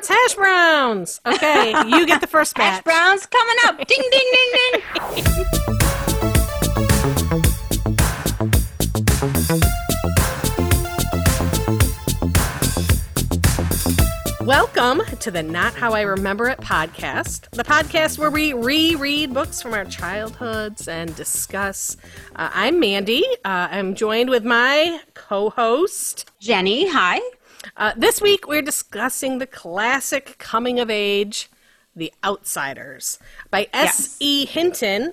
wants hash browns. Okay, you get the first batch. Hash browns coming up. ding, ding, ding, ding. Welcome to the Not How I Remember It podcast, the podcast where we reread books from our childhoods and discuss. Uh, I'm Mandy. Uh, I'm joined with my co host. Jenny, hi. Uh, this week we're discussing the classic coming of age, The Outsiders, by Yes. S.E. Hinton,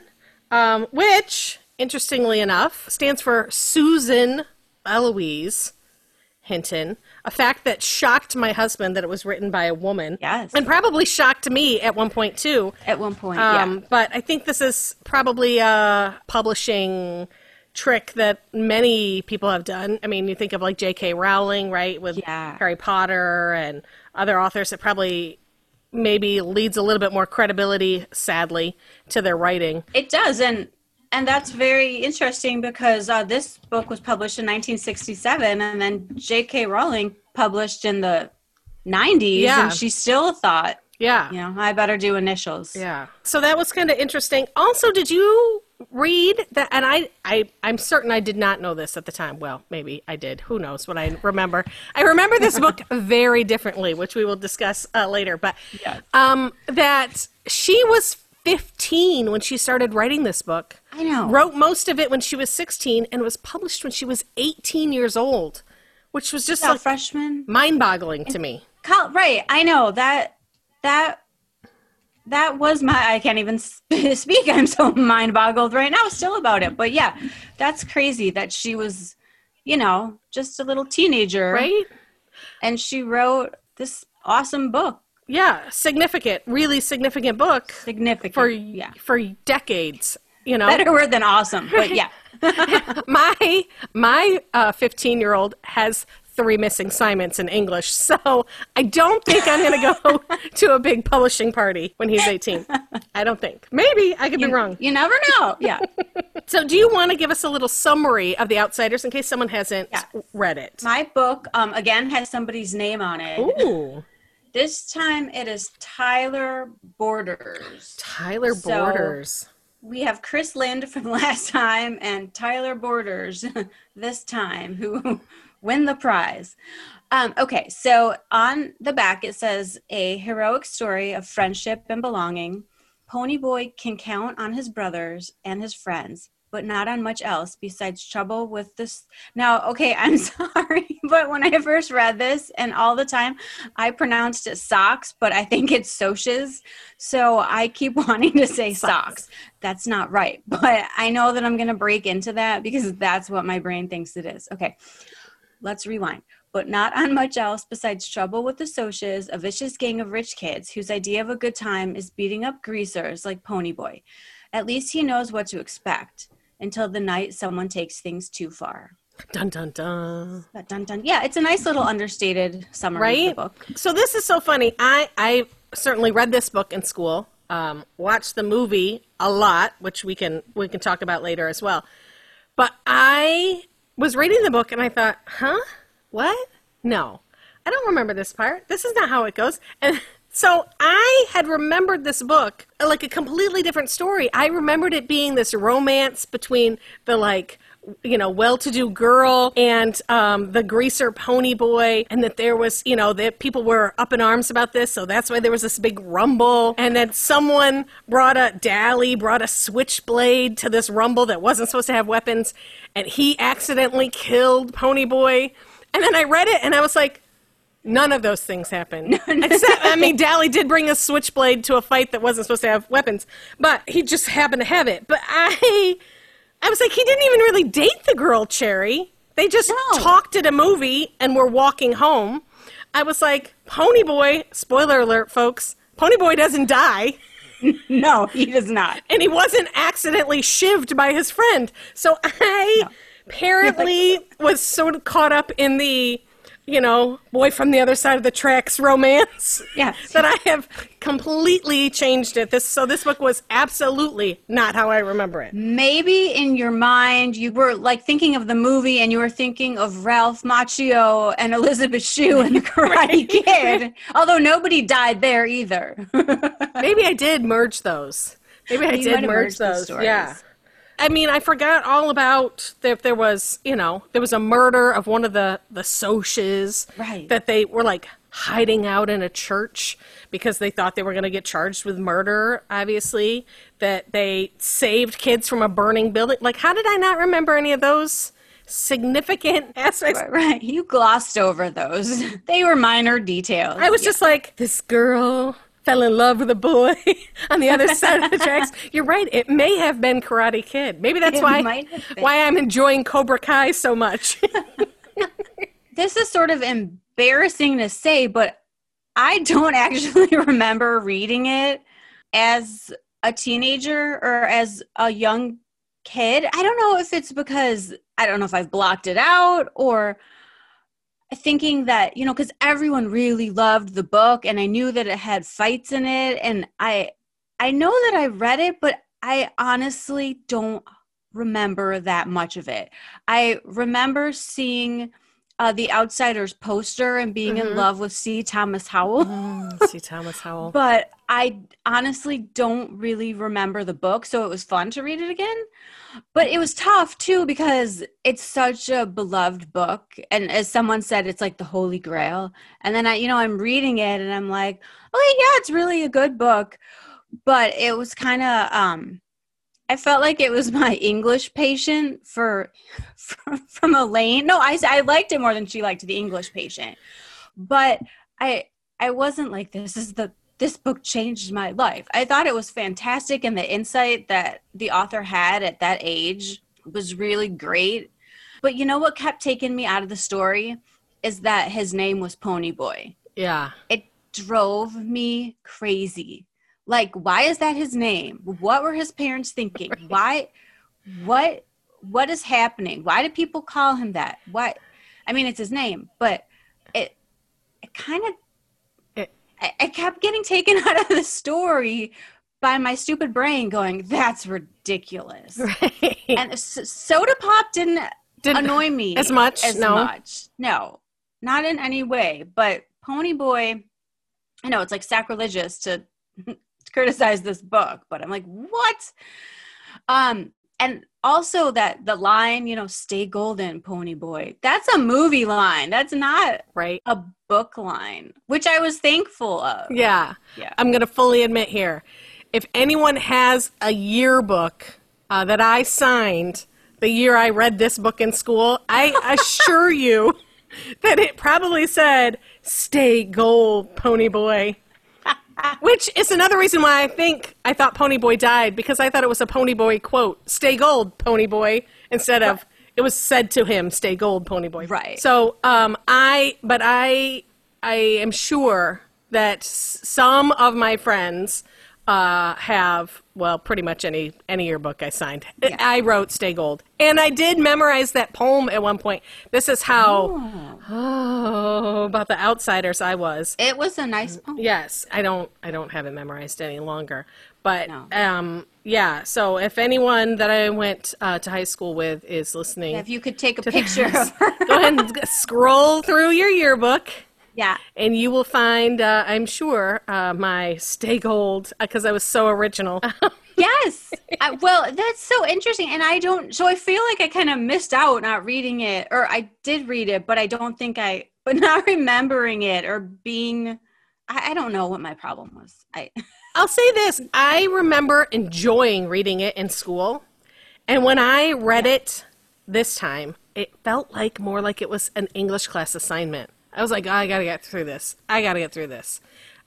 um, which, interestingly enough, stands for Susan Eloise Hinton, a fact that shocked my husband that it was written by a woman. Yes. And probably shocked me at one point too. At one point, Um, yeah. But I think this is probably a publishing trick that many people have done. I mean, you think of like J.K. Rowling, right, with Yeah. Harry Potter and other authors that probably maybe leads a little bit more credibility, sadly, to their writing. It does, and and that's very interesting because uh, this book was published in 1967, and then J.K. Rowling published in the 90s, Yeah. and she still thought, Yeah. you know, I better do initials. Yeah. So that was kind of interesting. Also, did you read that? And I, I, I'm certain I did not know this at the time. Well, maybe I did. Who knows what I remember? I remember this book very differently, which we will discuss uh, later. But Yes. um, that she was 15 when she started writing this book. I know. Wrote most of it when she was 16 and was published when she was 18 years old, which was just Yeah, like freshman. mind-boggling to me. Right, I know that that that was my. I can't even speak. I'm so mind boggled right now, still about it. But yeah, that's crazy that she was, you know, just a little teenager, Right? And she wrote this awesome book, Yeah, significant, really significant book. significant for yeah, for decades. You know, better word than awesome, but yeah, my my uh, fifteen year old has three missing assignments in English, so I don't think I'm going to go to a big publishing party when he's eighteen. I don't think. Maybe I could be wrong. you never know. Yeah, So, do you want to give us a little summary of the Outsiders in case someone hasn't Yeah. read it? my book um again has somebody's name on it. Ooh, This time it is Tyler Borders. Tyler So- Borders. We have Chris Lind from last time and Tyler Borders this time who win the prize. Um, okay, so on the back it says a heroic story of friendship and belonging. Ponyboy can count on his brothers and his friends, but not on much else besides trouble with this. Now, okay, I'm sorry, but when I first read this and all the time I pronounced it socks, but I think it's socias. So I keep wanting to say socks. That's not right. But I know that I'm going to break into that because that's what my brain thinks it is. Okay, let's rewind. But not on much else besides trouble with the socias, a vicious gang of rich kids whose idea of a good time is beating up greasers like Ponyboy. At least he knows what to expect until the night someone takes things too far. Dun dun dun. Dun dun. Yeah, it's a nice little understated summary right? of the book. So this is so funny. I I certainly read this book in school. Um, watched the movie a lot, which we can we can talk about later as well. But I was reading the book and I thought, huh, what? No, I don't remember this part. This is not how it goes. And so I had remembered this book like a completely different story. I remembered it being this romance between the like you know, well-to-do girl and um, the greaser pony boy, and that there was, you know, that people were up in arms about this, so that's why there was this big rumble, and that someone brought a Dally brought a switchblade to this rumble that wasn't supposed to have weapons, and he accidentally killed Pony Boy, and then I read it and I was like. None of those things happened. Except, I mean, Dally did bring a switchblade to a fight that wasn't supposed to have weapons, but he just happened to have it. But I, I was like, he didn't even really date the girl, Cherry. They just No. talked at a movie and were walking home. I was like, Ponyboy, spoiler alert, folks, Ponyboy doesn't die, No, he does not. and he wasn't accidentally shivved by his friend. So I apparently was sort of caught up in the you know, boy from the other side of the tracks romance. Yes. that I have completely changed it. This so this book was absolutely not how I remember it. Maybe in your mind you were like thinking of the movie and you were thinking of Ralph Macchio and Elizabeth Shue and the Karate Kid. Although nobody died there either. Maybe I did merge those. Maybe I You did merge those. stories. Yeah. I mean, I forgot all about if there was, you know, there was a murder of one of the the Soches. Right. That they were like hiding out in a church because they thought they were going to get charged with murder. Obviously, that they saved kids from a burning building. Like, how did I not remember any of those significant aspects? right. You glossed over those. They were minor details. I was just like, this girl fell in love with a boy on the other side of the tracks. You're right. It may have been Karate Kid. Maybe that's It why might have been. why I'm enjoying Cobra Kai so much. this is sort of embarrassing to say, but I don't actually remember reading it as a teenager or as a young kid. I don't know if it's because I don't know if I've blocked it out or thinking that, you know, because everyone really loved the book and I knew that it had fights in it and I I know that I read it, but I honestly don't remember that much of it. I remember seeing uh, the Outsiders poster and being in Mhm. love with C. Thomas Howell, C. Thomas Howell. but I honestly don't really remember the book, so it was fun to read it again. But it was tough too because it's such a beloved book, and as someone said, it's like the Holy Grail. And then I, you know, I'm reading it and I'm like, oh yeah, it's really a good book, but it was kind of um I felt like it was my English patient for from, from Elaine. No, I I liked it more than she liked the English patient. But I I wasn't like this is the this book changed my life. I thought it was fantastic and the insight that the author had at that age was really great. But you know what kept taking me out of the story is that his name was Pony Boy Yeah. it drove me crazy. Like, why is that his name? What were his parents thinking? Why, what, what is happening? Why do people call him that? What? I mean, it's his name, but it, it kind of, It- I, I kept getting taken out of the story by my stupid brain, going, "That's ridiculous." Right. And Soda Pop didn't Didn't- annoy me as much? As No? much, no, not in any way. But Pony Boy, I know it's like sacrilegious to criticize this book, but I'm like, what? Um, and also that the line, you know, "Stay golden, Pony Boy." That's a movie line. That's not right. a book line, which I was thankful of. Yeah. Yeah. I'm going to fully admit here. If anyone has a yearbook uh, that I signed the year I read this book in school, I assure you that it probably said, Stay gold, Pony Boy. Which is another reason why I think I thought Pony Boy died because I thought it was a Pony Boy quote, "Stay gold, Pony Boy," instead of it was said to him, "Stay gold, Pony Boy." Right. So, um, I, but I, I am sure that some of my friends uh, have, well, pretty much any any yearbook I signed. I wrote "Stay Gold," and I did memorize that poem at one point. This is how oh, about the outsiders I was. It was a nice poem. Yes, I don't I don't have it memorized any longer. But No. um yeah, so if anyone that I went uh, to high school with is listening, If you could take a picture of her. go ahead and scroll through your yearbook Yeah. and you will find uh, I'm sure uh, my stay gold because I was so original. Yes. I, well, that's so interesting. And I don't, so I feel like I kind of missed out not reading it, or I did read it, but I don't think I, but not remembering it or being, I, I don't know what my problem was. I, I'll say this I remember enjoying reading it in school. And when I read it this time, it felt like more like it was an English class assignment. I was like, oh, I gotta get through this. I gotta get through this.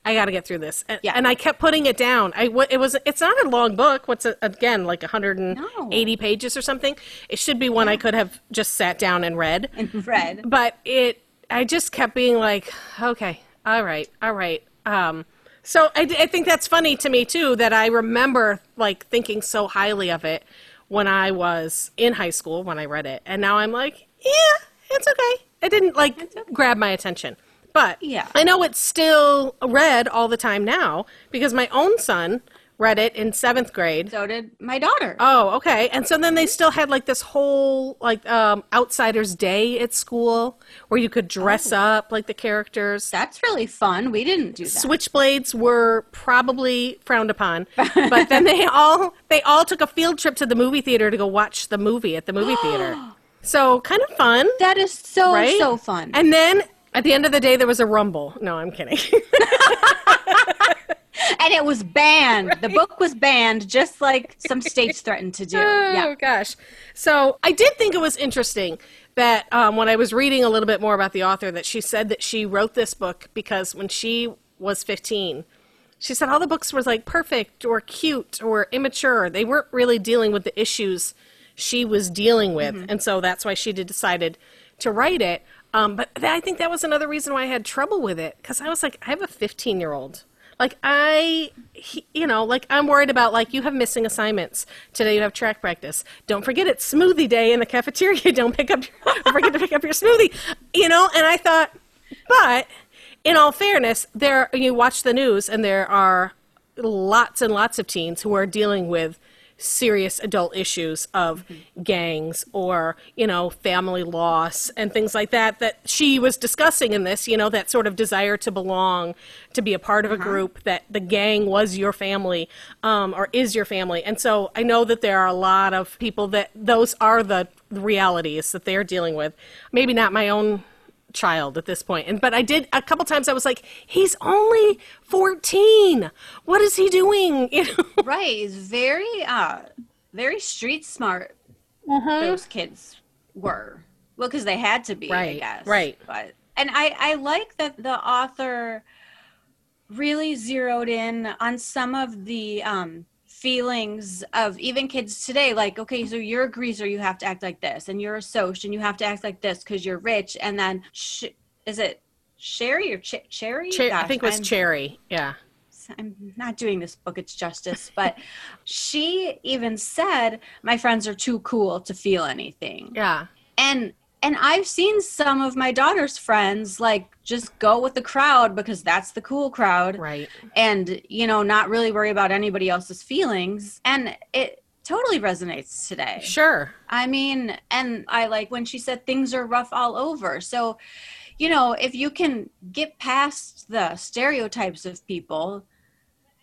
I gotta get through this. And, Yeah. and I kept putting it down. I it was it's not a long book. What's it, again like 180 pages or something? It should be one I could have just sat down and read and read. but it i just kept being like okay all right all right um so I, I think that's funny to me too that i remember like thinking so highly of it when i was in high school when i read it and now i'm like yeah it's okay it didn't like grab my attention. But Yeah. I know it's still read all the time now because my own son read it in seventh grade. So did my daughter. Oh, okay. And so then they still had like this whole like um, outsiders day at school where you could dress up like the characters. That's really fun. We didn't do that. Switchblades were probably frowned upon, but then they all they all took a field trip to the movie theater to go watch the movie at the movie theater. So kind of fun, That is so right? so fun. And then at the end of the day, there was a rumble. No, I'm kidding. and it was banned. The book was banned, just like some states threatened to do. Oh Yeah. gosh. So I did think it was interesting that um, when I was reading a little bit more about the author, that she said that she wrote this book because when she was 15, she said all the books were like perfect or cute or immature. They weren't really dealing with the issues she was dealing with, and so that's why she decided to write it. Um, but th- I think that was another reason why I had trouble with it because I was like, I have a 15 year old. Like I, he, you know, like I'm worried about like you have missing assignments today. You have track practice. Don't forget it's smoothie day in the cafeteria. Don't pick up, don't forget to pick up your smoothie. You know, and I thought, but in all fairness, there you watch the news and there are lots and lots of teens who are dealing with serious adult issues of gangs or you know family loss and things like that that she was discussing in this you know that sort of desire to belong to be a part of a group that the gang was your family um, or is your family. And so i know that there are a lot of people that those are the realities that they're dealing with. Maybe not my own child at this point. And but I did a couple times I was like, he's only 14. What is he doing? You know? Right. He's very uh very street smart. Mm-hmm. Those kids were. Well, because they had to be, I guess. right. But and I, I like that the author really zeroed in on some of the um feelings of even kids today like okay so you're a greaser you have to act like this and you're a soch and you have to act like this because you're rich and then sh- is it sherry or ch- cherry Cher- I think it was I'm- Cherry. Yeah. I'm not doing this book its justice, but she even said my friends are too cool to feel anything. Yeah. And and I've seen some of my daughter's friends like just go with the crowd because that's the cool crowd Right. and you know not really worry about anybody else's feelings and it totally resonates today. Sure. I mean, and I like when she said things are rough all over. So, you know, if you can get past the stereotypes of people,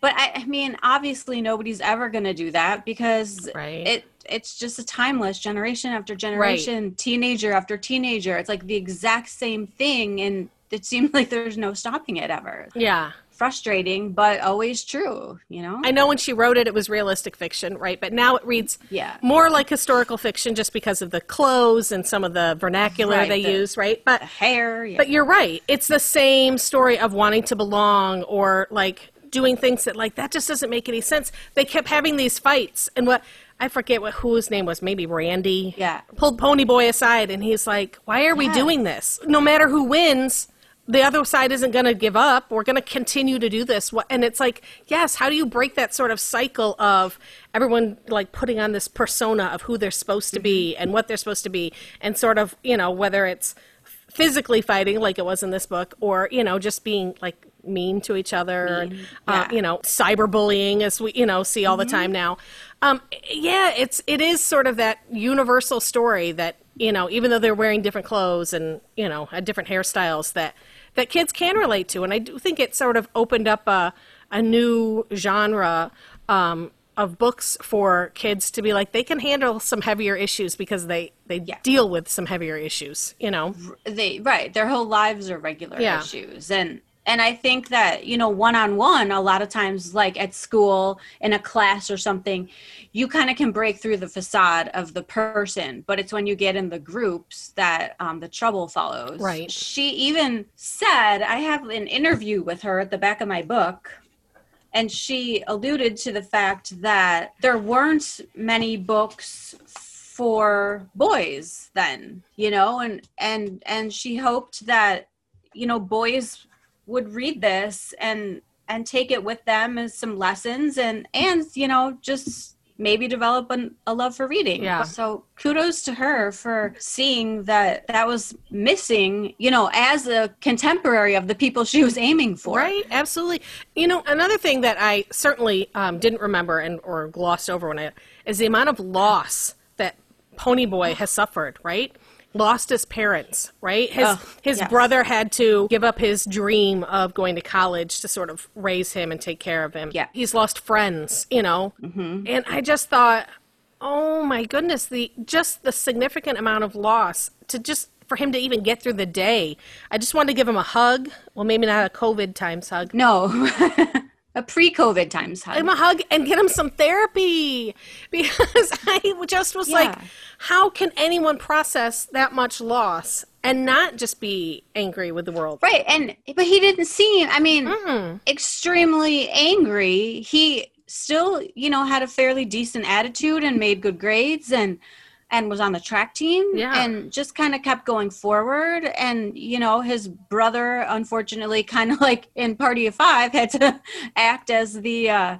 but I, I mean, obviously nobody's ever going to do that because Right. it it's just a timeless generation after generation, teenager after teenager. It's like the exact same thing, and it seems like there's no stopping it ever. Yeah. Frustrating, but always true. You know? I know when she wrote it, it was realistic fiction, right? But now it reads Yeah. more like historical fiction just because of the clothes and some of the vernacular Right, they the- use, right? But Hair. Yeah. But you're right. It's the same story of wanting to belong or like doing things that like that just doesn't make any sense. They kept having these fights and what I forget what whose name was, maybe Randy. Yeah. Pulled Pony Boy aside and he's like, "Why are we doing this? No matter who wins, the other side isn't going to give up. We're going to continue to do this." And it's like, yes, how do you break that sort of cycle of everyone like putting on this persona of who they're supposed to be and what they're supposed to be and sort of, you know, whether it's physically fighting like it was in this book or you know just being like mean to each other and uh, yeah. Mm-hmm. you know cyberbullying as we you know see all the time now um, yeah it's it is sort of that universal story that you know even though they're wearing different clothes and you know had different hairstyles that that kids can relate to and i do think it sort of opened up a a new genre um, of books for kids to be like they can handle some heavier issues because they they Yeah. deal with some heavier issues you know they right their whole lives are regular Yeah. issues and and i think that you know one-on-one a lot of times like at school in a class or something you kind of can break through the facade of the person but it's when you get in the groups that um, the trouble follows Right. she even said i have an interview with her at the back of my book and she alluded to the fact that there weren't many books for boys then you know and and and she hoped that you know boys would read this and and take it with them as some lessons and and you know just maybe develop an, a love for reading. Yeah. So kudos to her for seeing that that was missing, you know, as a contemporary of the people she was aiming for. Right, absolutely. You know, another thing that I certainly um, didn't remember and or glossed over when I is the amount of loss that Ponyboy has suffered. Right, lost his parents. Right, his Oh, his yes. brother had to give up his dream of going to college to sort of raise him and take care of him. Yeah. he's lost friends. You know, mm-hmm. and I just thought, oh my goodness, the just the significant amount of loss to just. For him to even get through the day, I just wanted to give him a hug. Well, maybe not a COVID times hug, No. a pre-COVID times hug. him a hug and get him some therapy because I just was like, how can anyone process that much loss and not just be angry with the world? Right, and but he didn't seem. I mean, extremely angry. He still, you know, had a fairly decent attitude and made good grades and and was on the track team Yeah. and just kind of kept going forward. And you know his brother unfortunately kind of like in party of 5 had to act as the uh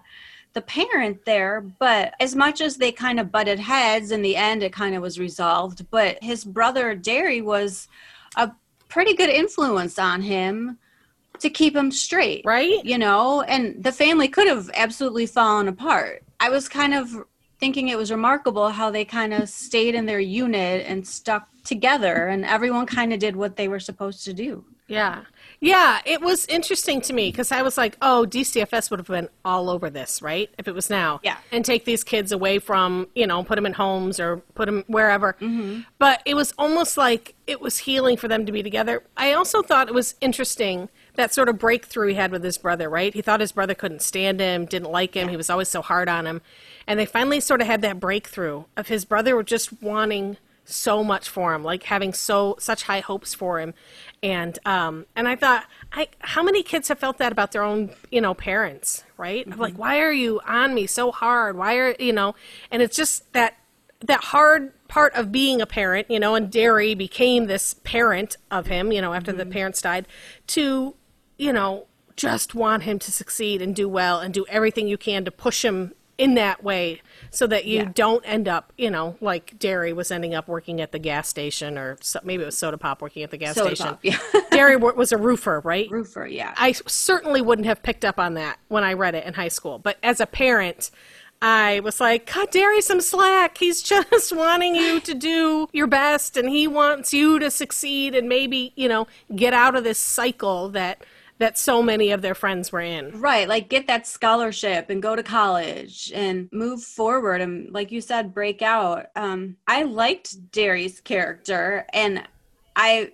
the parent there. But as much as they kind of butted heads in the end it kind of was resolved. But his brother Darry was a pretty good influence on him to keep him straight Right? you know? And the family could have absolutely fallen apart. I was kind of thinking it was remarkable how they kind of stayed in their unit and stuck together and everyone kind of did what they were supposed to do Yeah. Yeah, it was interesting to me because I was like, oh, DCFS would have been all over this, right? If it was now. Yeah. And take these kids away from, you know, put them in homes or put them wherever. Mm-hmm. But it was almost like it was healing for them to be together. I also thought it was interesting that sort of breakthrough he had with his brother, right? He thought his brother couldn't stand him, didn't like him. He was always so hard on him. And they finally sort of had that breakthrough of his brother just wanting so much for him, like having so such high hopes for him, and um, and I thought, I how many kids have felt that about their own you know parents, right? Of like, why are you on me so hard? Why are you know? And it's just that that hard part of being a parent, you know. And Darry became this parent of him, you know, after the parents died, to you know just want him to succeed and do well and do everything you can to push him in that way so that you Yeah. don't end up, you know, like Darry was ending up working at the gas station or so, maybe it was Soda Pop working at the gas Soda station. Pop, yeah. Darry was a roofer, right? roofer yeah I certainly wouldn't have picked up on that when I read it in high school. But as a parent, I was like, cut Darry some slack. He's just wanting you to do your best and he wants you to succeed and maybe, you know, get out of this cycle that that so many of their friends were in. Right, like get that scholarship and go to college and move forward and like you said break out. Um I liked Darry's character and I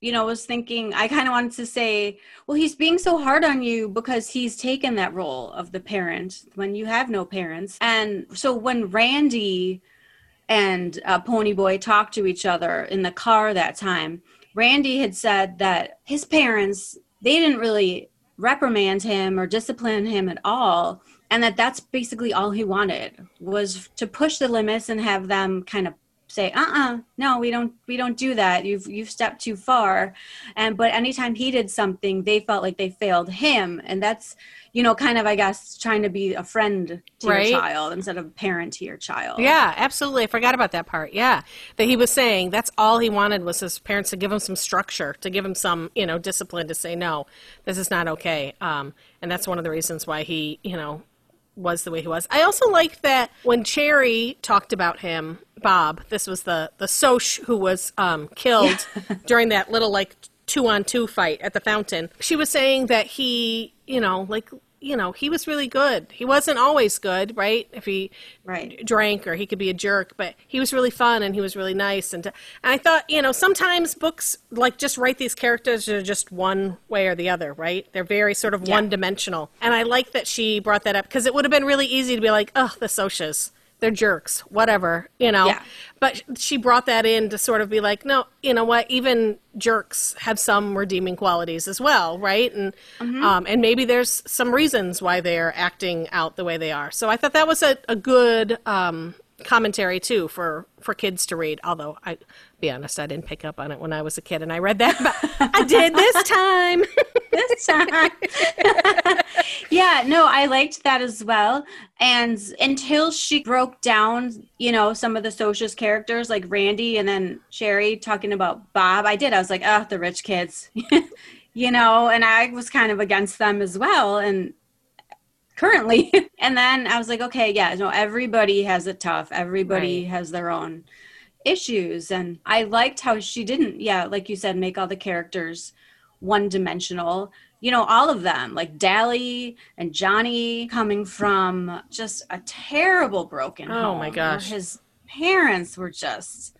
you know was thinking I kind of wanted to say, well he's being so hard on you because he's taken that role of the parent when you have no parents. And so when Randy and uh, Ponyboy talked to each other in the car that time. Randy had said that his parents they didn't really reprimand him or discipline him at all, and that that's basically all he wanted was to push the limits and have them kind of say uh-uh no we don't we don't do that you've you've stepped too far and but anytime he did something they felt like they failed him and that's you know kind of i guess trying to be a friend to Right. your child instead of a parent to your child Yeah, absolutely. I forgot about that part. Yeah. That he was saying that's all he wanted was his parents to give him some structure, to give him some, you know, discipline to say, no, this is not okay. Um, and that's one of the reasons why he, you know, was the way he was. I also liked that when Cherry talked about him, Bob, this was the, the Soch who was um, killed during that little, like, two on two fight at the fountain. She was saying that he, you know, like, you know, he was really good. He wasn't always good, right? If he Right. drank or he could be a jerk, but he was really fun and he was really nice. And, and I thought, you know, sometimes books like just write these characters are just one way or the other, right? They're very sort of Yeah. one dimensional. And I like that she brought that up because it would have been really easy to be like, oh, the Sochas. They're jerks, whatever, you know. Yeah. But she brought that in to sort of be like, no, you know what? Even jerks have some redeeming qualities as well, right? And um, and maybe there's some reasons why they're acting out the way they are. So I thought that was a, a good um, commentary too for for kids to read. Although I be honest, I didn't pick up on it when I was a kid and I read that, but I did this time. this time. yeah, no, I liked that as well. And until she broke down, you know, some of the socialist characters like Randy and then Sherry talking about Bob, I did. I was like, oh, the rich kids. you know, and I was kind of against them as well. And currently. and then I was like, okay, yeah, no, everybody has it tough. Everybody right. has their own issues. And I liked how she didn't, yeah, like you said, make all the characters one dimensional. You know, all of them, like Dally and Johnny, coming from just a terrible broken oh home. my gosh. His parents were just,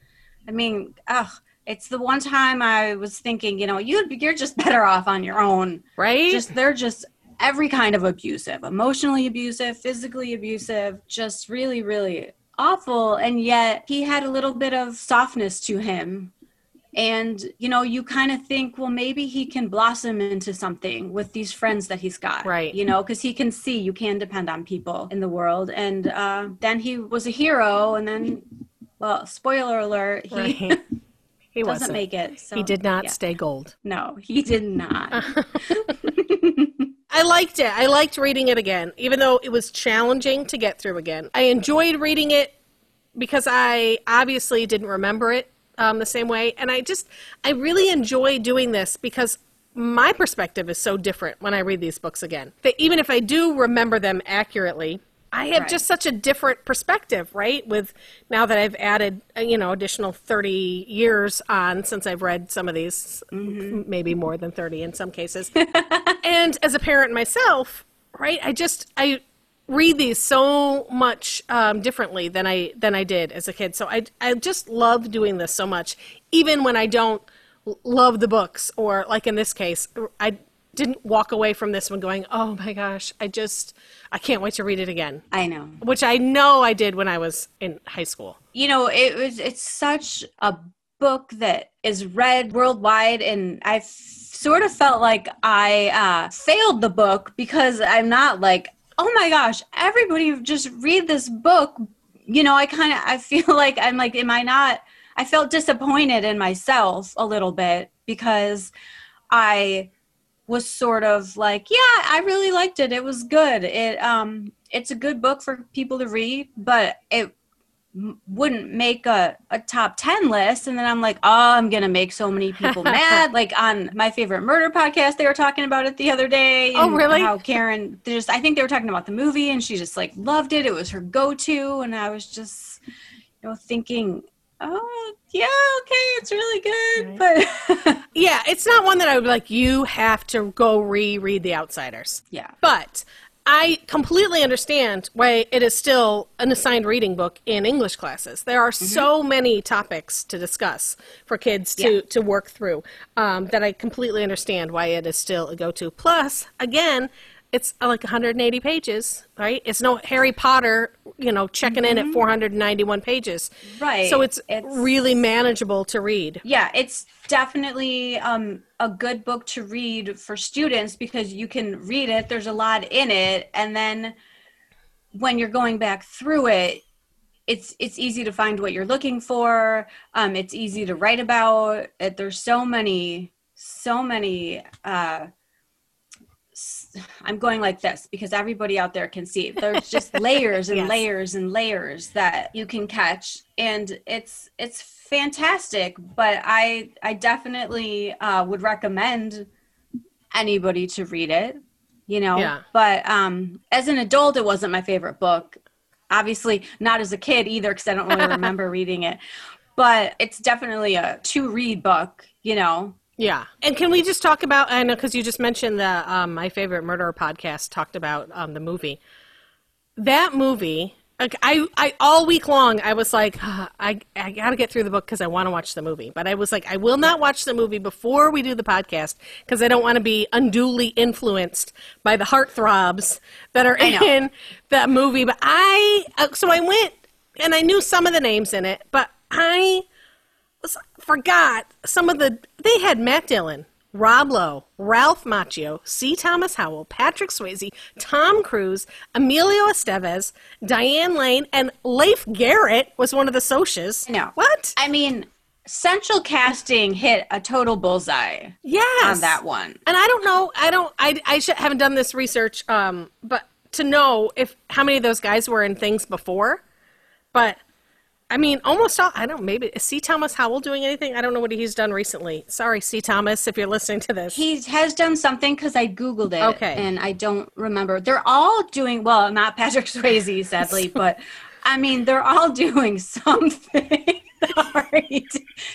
I mean, ugh it's the one time I was thinking, you know, you you're just better off on your own. Right? Just they're just every kind of abusive, emotionally abusive, physically abusive, just really, really awful. And yet he had a little bit of softness to him. And, you know, you kind of think, well, maybe he can blossom into something with these friends that he's got. Right. You know, because he can see you can depend on people in the world. And uh, then he was a hero. And then, well, spoiler alert, he. Right. He doesn't wasn't. make it. So, he did not yeah. stay gold. No, he did not. I liked it. I liked reading it again, even though it was challenging to get through again. I enjoyed reading it because I obviously didn't remember it um, the same way. And I just, I really enjoy doing this because my perspective is so different when I read these books again. That even if I do remember them accurately, I have right. just such a different perspective, right? With now that I've added, uh, you know, additional 30 years on since I've read some of these, mm-hmm. maybe more than 30 in some cases. and as a parent myself, right? I just, I read these so much um, differently than I, than I did as a kid. So I, I just love doing this so much, even when I don't love the books or like in this case, I didn't walk away from this one going, oh my gosh, I just, I can't wait to read it again. I know. Which I know I did when I was in high school. You know, it was it's such a book that is read worldwide and I sort of felt like I uh, failed the book because I'm not like, oh my gosh, everybody just read this book. You know, I kind of I feel like I'm like, am I not? I felt disappointed in myself a little bit because I was sort of like, yeah, I really liked it. It was good. It um it's a good book for people to read, but it wouldn't make a, a top 10 list. And then i'm like oh i'm gonna make so many people mad. Like on my favorite murder podcast they were talking about it the other day oh really? how karen just i think they were talking about the movie and she just like loved it. It was her go-to. And i was just you know thinking oh yeah okay it's really good right. but yeah it's not one that i would like you have to go reread the outsiders yeah but I completely understand why it is still an assigned reading book in English classes. There are mm-hmm. so many topics to discuss for kids to, yeah. to work through um, that I completely understand why it is still a go to. Plus, again, it's like 180 pages, right? It's no Harry Potter, you know, checking mm-hmm. in at mm-hmm. 491 pages. Right. So it's, it's, really manageable to read. Yeah, it's definitely um, a good book to read for students because you can read it, there's a lot in it, and then when you're going back through it, it's it's easy to find what you're looking for. Um, it's easy to write about. It, there's so many so many uh, I'm going like this because everybody out there can see. There's just layers and yes. layers and layers that you can catch, and it's it's fantastic. But I I definitely uh, would recommend anybody to read it. You know, yeah. but um, as an adult, it wasn't my favorite book. Obviously, not as a kid either, because I don't really remember reading it. But it's definitely a to read book. You know, yeah, and can we just talk about? I know because you just mentioned the um, my favorite murderer podcast talked about um, the movie. That movie, like I, I all week long, I was like, I, I got to get through the book because I want to watch the movie. But I was like, I will not watch the movie before we do the podcast because I don't want to be unduly influenced by the heartthrobs that are in that movie. But I, uh, so I went and I knew some of the names in it, but I forgot some of the. They had Matt Dillon, Rob Lowe, Ralph Macchio, C. Thomas Howell, Patrick Swayze, Tom Cruise, Emilio Estevez, Diane Lane, and Leif Garrett was one of the Socs. No. What? I mean, central casting hit a total bullseye Yes. on that one. And I don't know. I don't. I I should, haven't done this research. Um, but to know if how many of those guys were in things before, but I mean, almost all. I don't. Maybe is C. Thomas Howell doing anything? I don't know what he's done recently. Sorry, C. Thomas, if you're listening to this. He has done something because I googled it, Okay. and I don't remember. They're all doing well. Not Patrick Swayze, sadly, but I mean, they're all doing something. Sorry,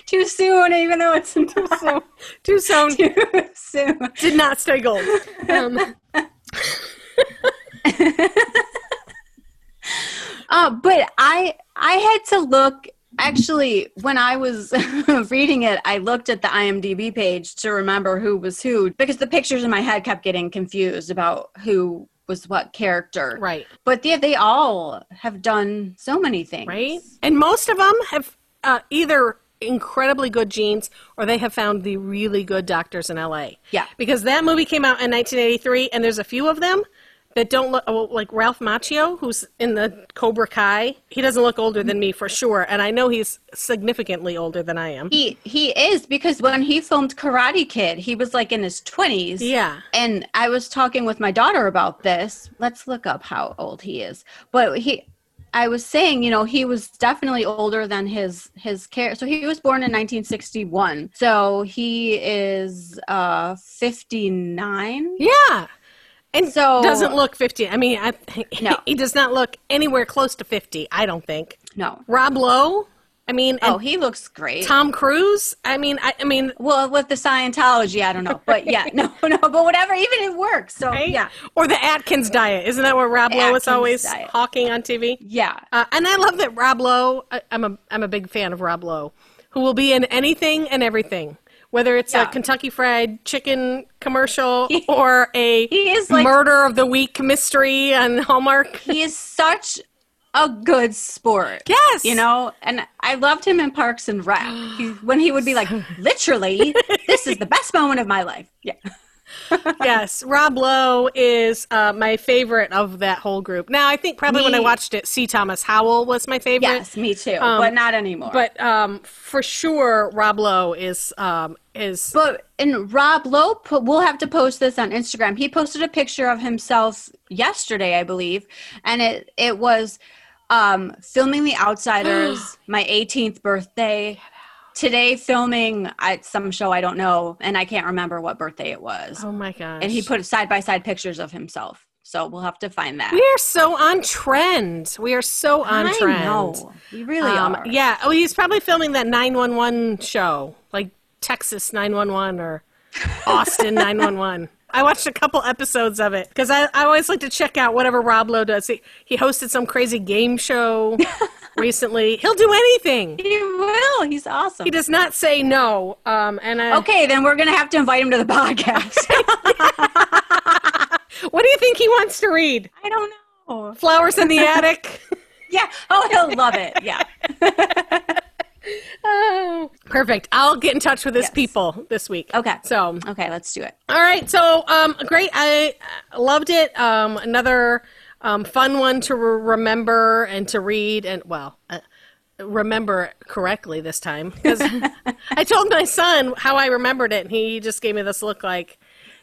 too soon. Even though it's too soon. Too soon. Too soon. Did not stay gold. Um, Uh, but I I had to look actually when I was reading it, I looked at the IMDb page to remember who was who because the pictures in my head kept getting confused about who was what character. right. But they they all have done so many things. Right. And most of them have uh, either incredibly good genes or they have found the really good doctors in LA. Yeah. Because that movie came out in 1983, and there's a few of them that don't look oh, like Ralph Macchio, who's in the Cobra Kai. He doesn't look older than me for sure, and I know he's significantly older than I am. He he is because when he filmed Karate Kid, he was like in his twenties. Yeah. And I was talking with my daughter about this. Let's look up how old he is. But he I was saying, you know, he was definitely older than his his care. So he was born in 1961. So he is uh 59. Yeah. And So- doesn't look 50. I mean, I, No. he does not look anywhere close to 50, I don't think. No. Rob Lowe, I mean, Oh, he looks great. Tom Cruise, I mean, I, I mean, well, with the Scientology, I don't know. But yeah, no, no, but whatever, even it works. So right? yeah. Or the Atkins diet. Isn't that what Rob Lowe is always diet. hawking on TV? Yeah. Uh, and I love that Rob Lowe, I, I'm a, I'm a big fan of Rob Lowe, who will be in anything and everything. Whether it's Yeah. a Kentucky Fried Chicken commercial or a He is like- murder of the week mystery on Hallmark. he is such a good sport. Yes. You know, and I loved him in Parks and Rec. He, when he would be like, literally, this is the best moment of my life. Yeah. yes, Rob Lowe is uh, my favorite of that whole group. Now, I think probably when I watched it, C. Thomas Howell was my favorite. Yes, me too, but not anymore. But, um, for sure, Rob Lowe is um, is but and Rob Lowe, we'll have to post this on Instagram. He posted a picture of himself yesterday, I believe, and it it was um, filming The Outsiders, my 18th birthday. Today, filming at some show I don't know, and I can't remember what birthday it was. oh my gosh, and he put side by side pictures of himself. So we'll have to find that. We are so on trend. We are so on I trend. know. We really Um, are. yeah. Oh, he's probably filming that 911 show, like Texas 911 or Austin 911. I watched a couple episodes of it because I, I always like to check out whatever Rob Lowe does. He, he hosted some crazy game show recently. He'll do anything. He will. He's awesome. He does not say no. Um, and I, Okay, then we're gonna have to invite him to the podcast. what do you think he wants to read? I don't know. Flowers in the Attic. Yeah. Oh, he'll love it. Yeah. Oh, perfect. I'll get in touch with his Yes. people this week. Okay. So, Okay, let's do it. all right. So, um, great. I loved it. Um, another um, fun one to re- remember and to read, and well, uh, remember correctly this time because I told my son how I remembered it, and he just gave me this look like,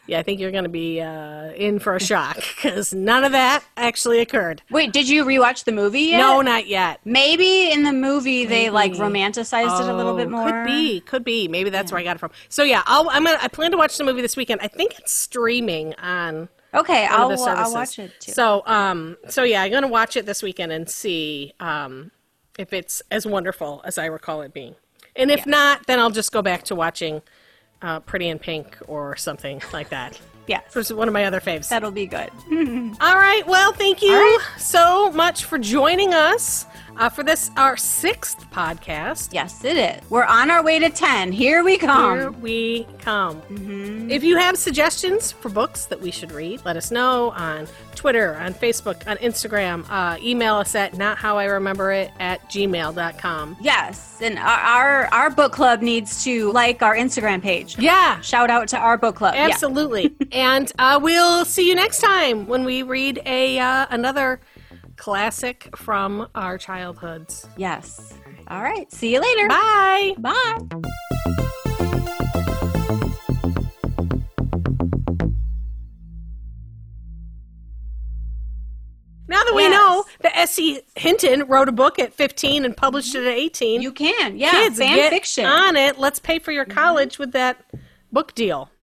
"Yeah, I think you're going to be uh, in for a shock because none of that actually occurred." Wait, did you rewatch the movie yet? No, not yet. Maybe in the movie they like Maybe. romanticized it a little bit Oh, more. Could be, could be. Maybe that's where I got it from. So yeah, I'll, I'm gonna. I plan to watch the movie this weekend. I think it's streaming on Okay, I'll, I'll watch it too. So um, so yeah, I'm gonna watch it this weekend and see um if it's as wonderful as I recall it being. And if not, then I'll just go back to watching uh, Pretty in Pink or something like that. yes, Which is one of my other faves. that'll be good. All right. Well, thank you right. so much for joining us uh, for this, our sixth podcast. Yes, it is. We're on our way to 10. Here we come. Here we come. Mhm. If you have suggestions for books that we should read, let us know on Twitter, on Facebook, on Instagram. Uh, email us at nothowirememberit at gmail.com. Yes, and our, our our book club needs to like our Instagram page. Yeah, Shout out to our book club. Yeah. absolutely. and uh, we'll see you next time when we read a uh, another classic from our childhoods. Yes. All right. See you later. Bye. Bye. Now that we know that S.E. Hinton wrote a book at 15 and published it at 18, You can. Yeah. kids fan get fiction. on it. Let's pay for your college with that book deal.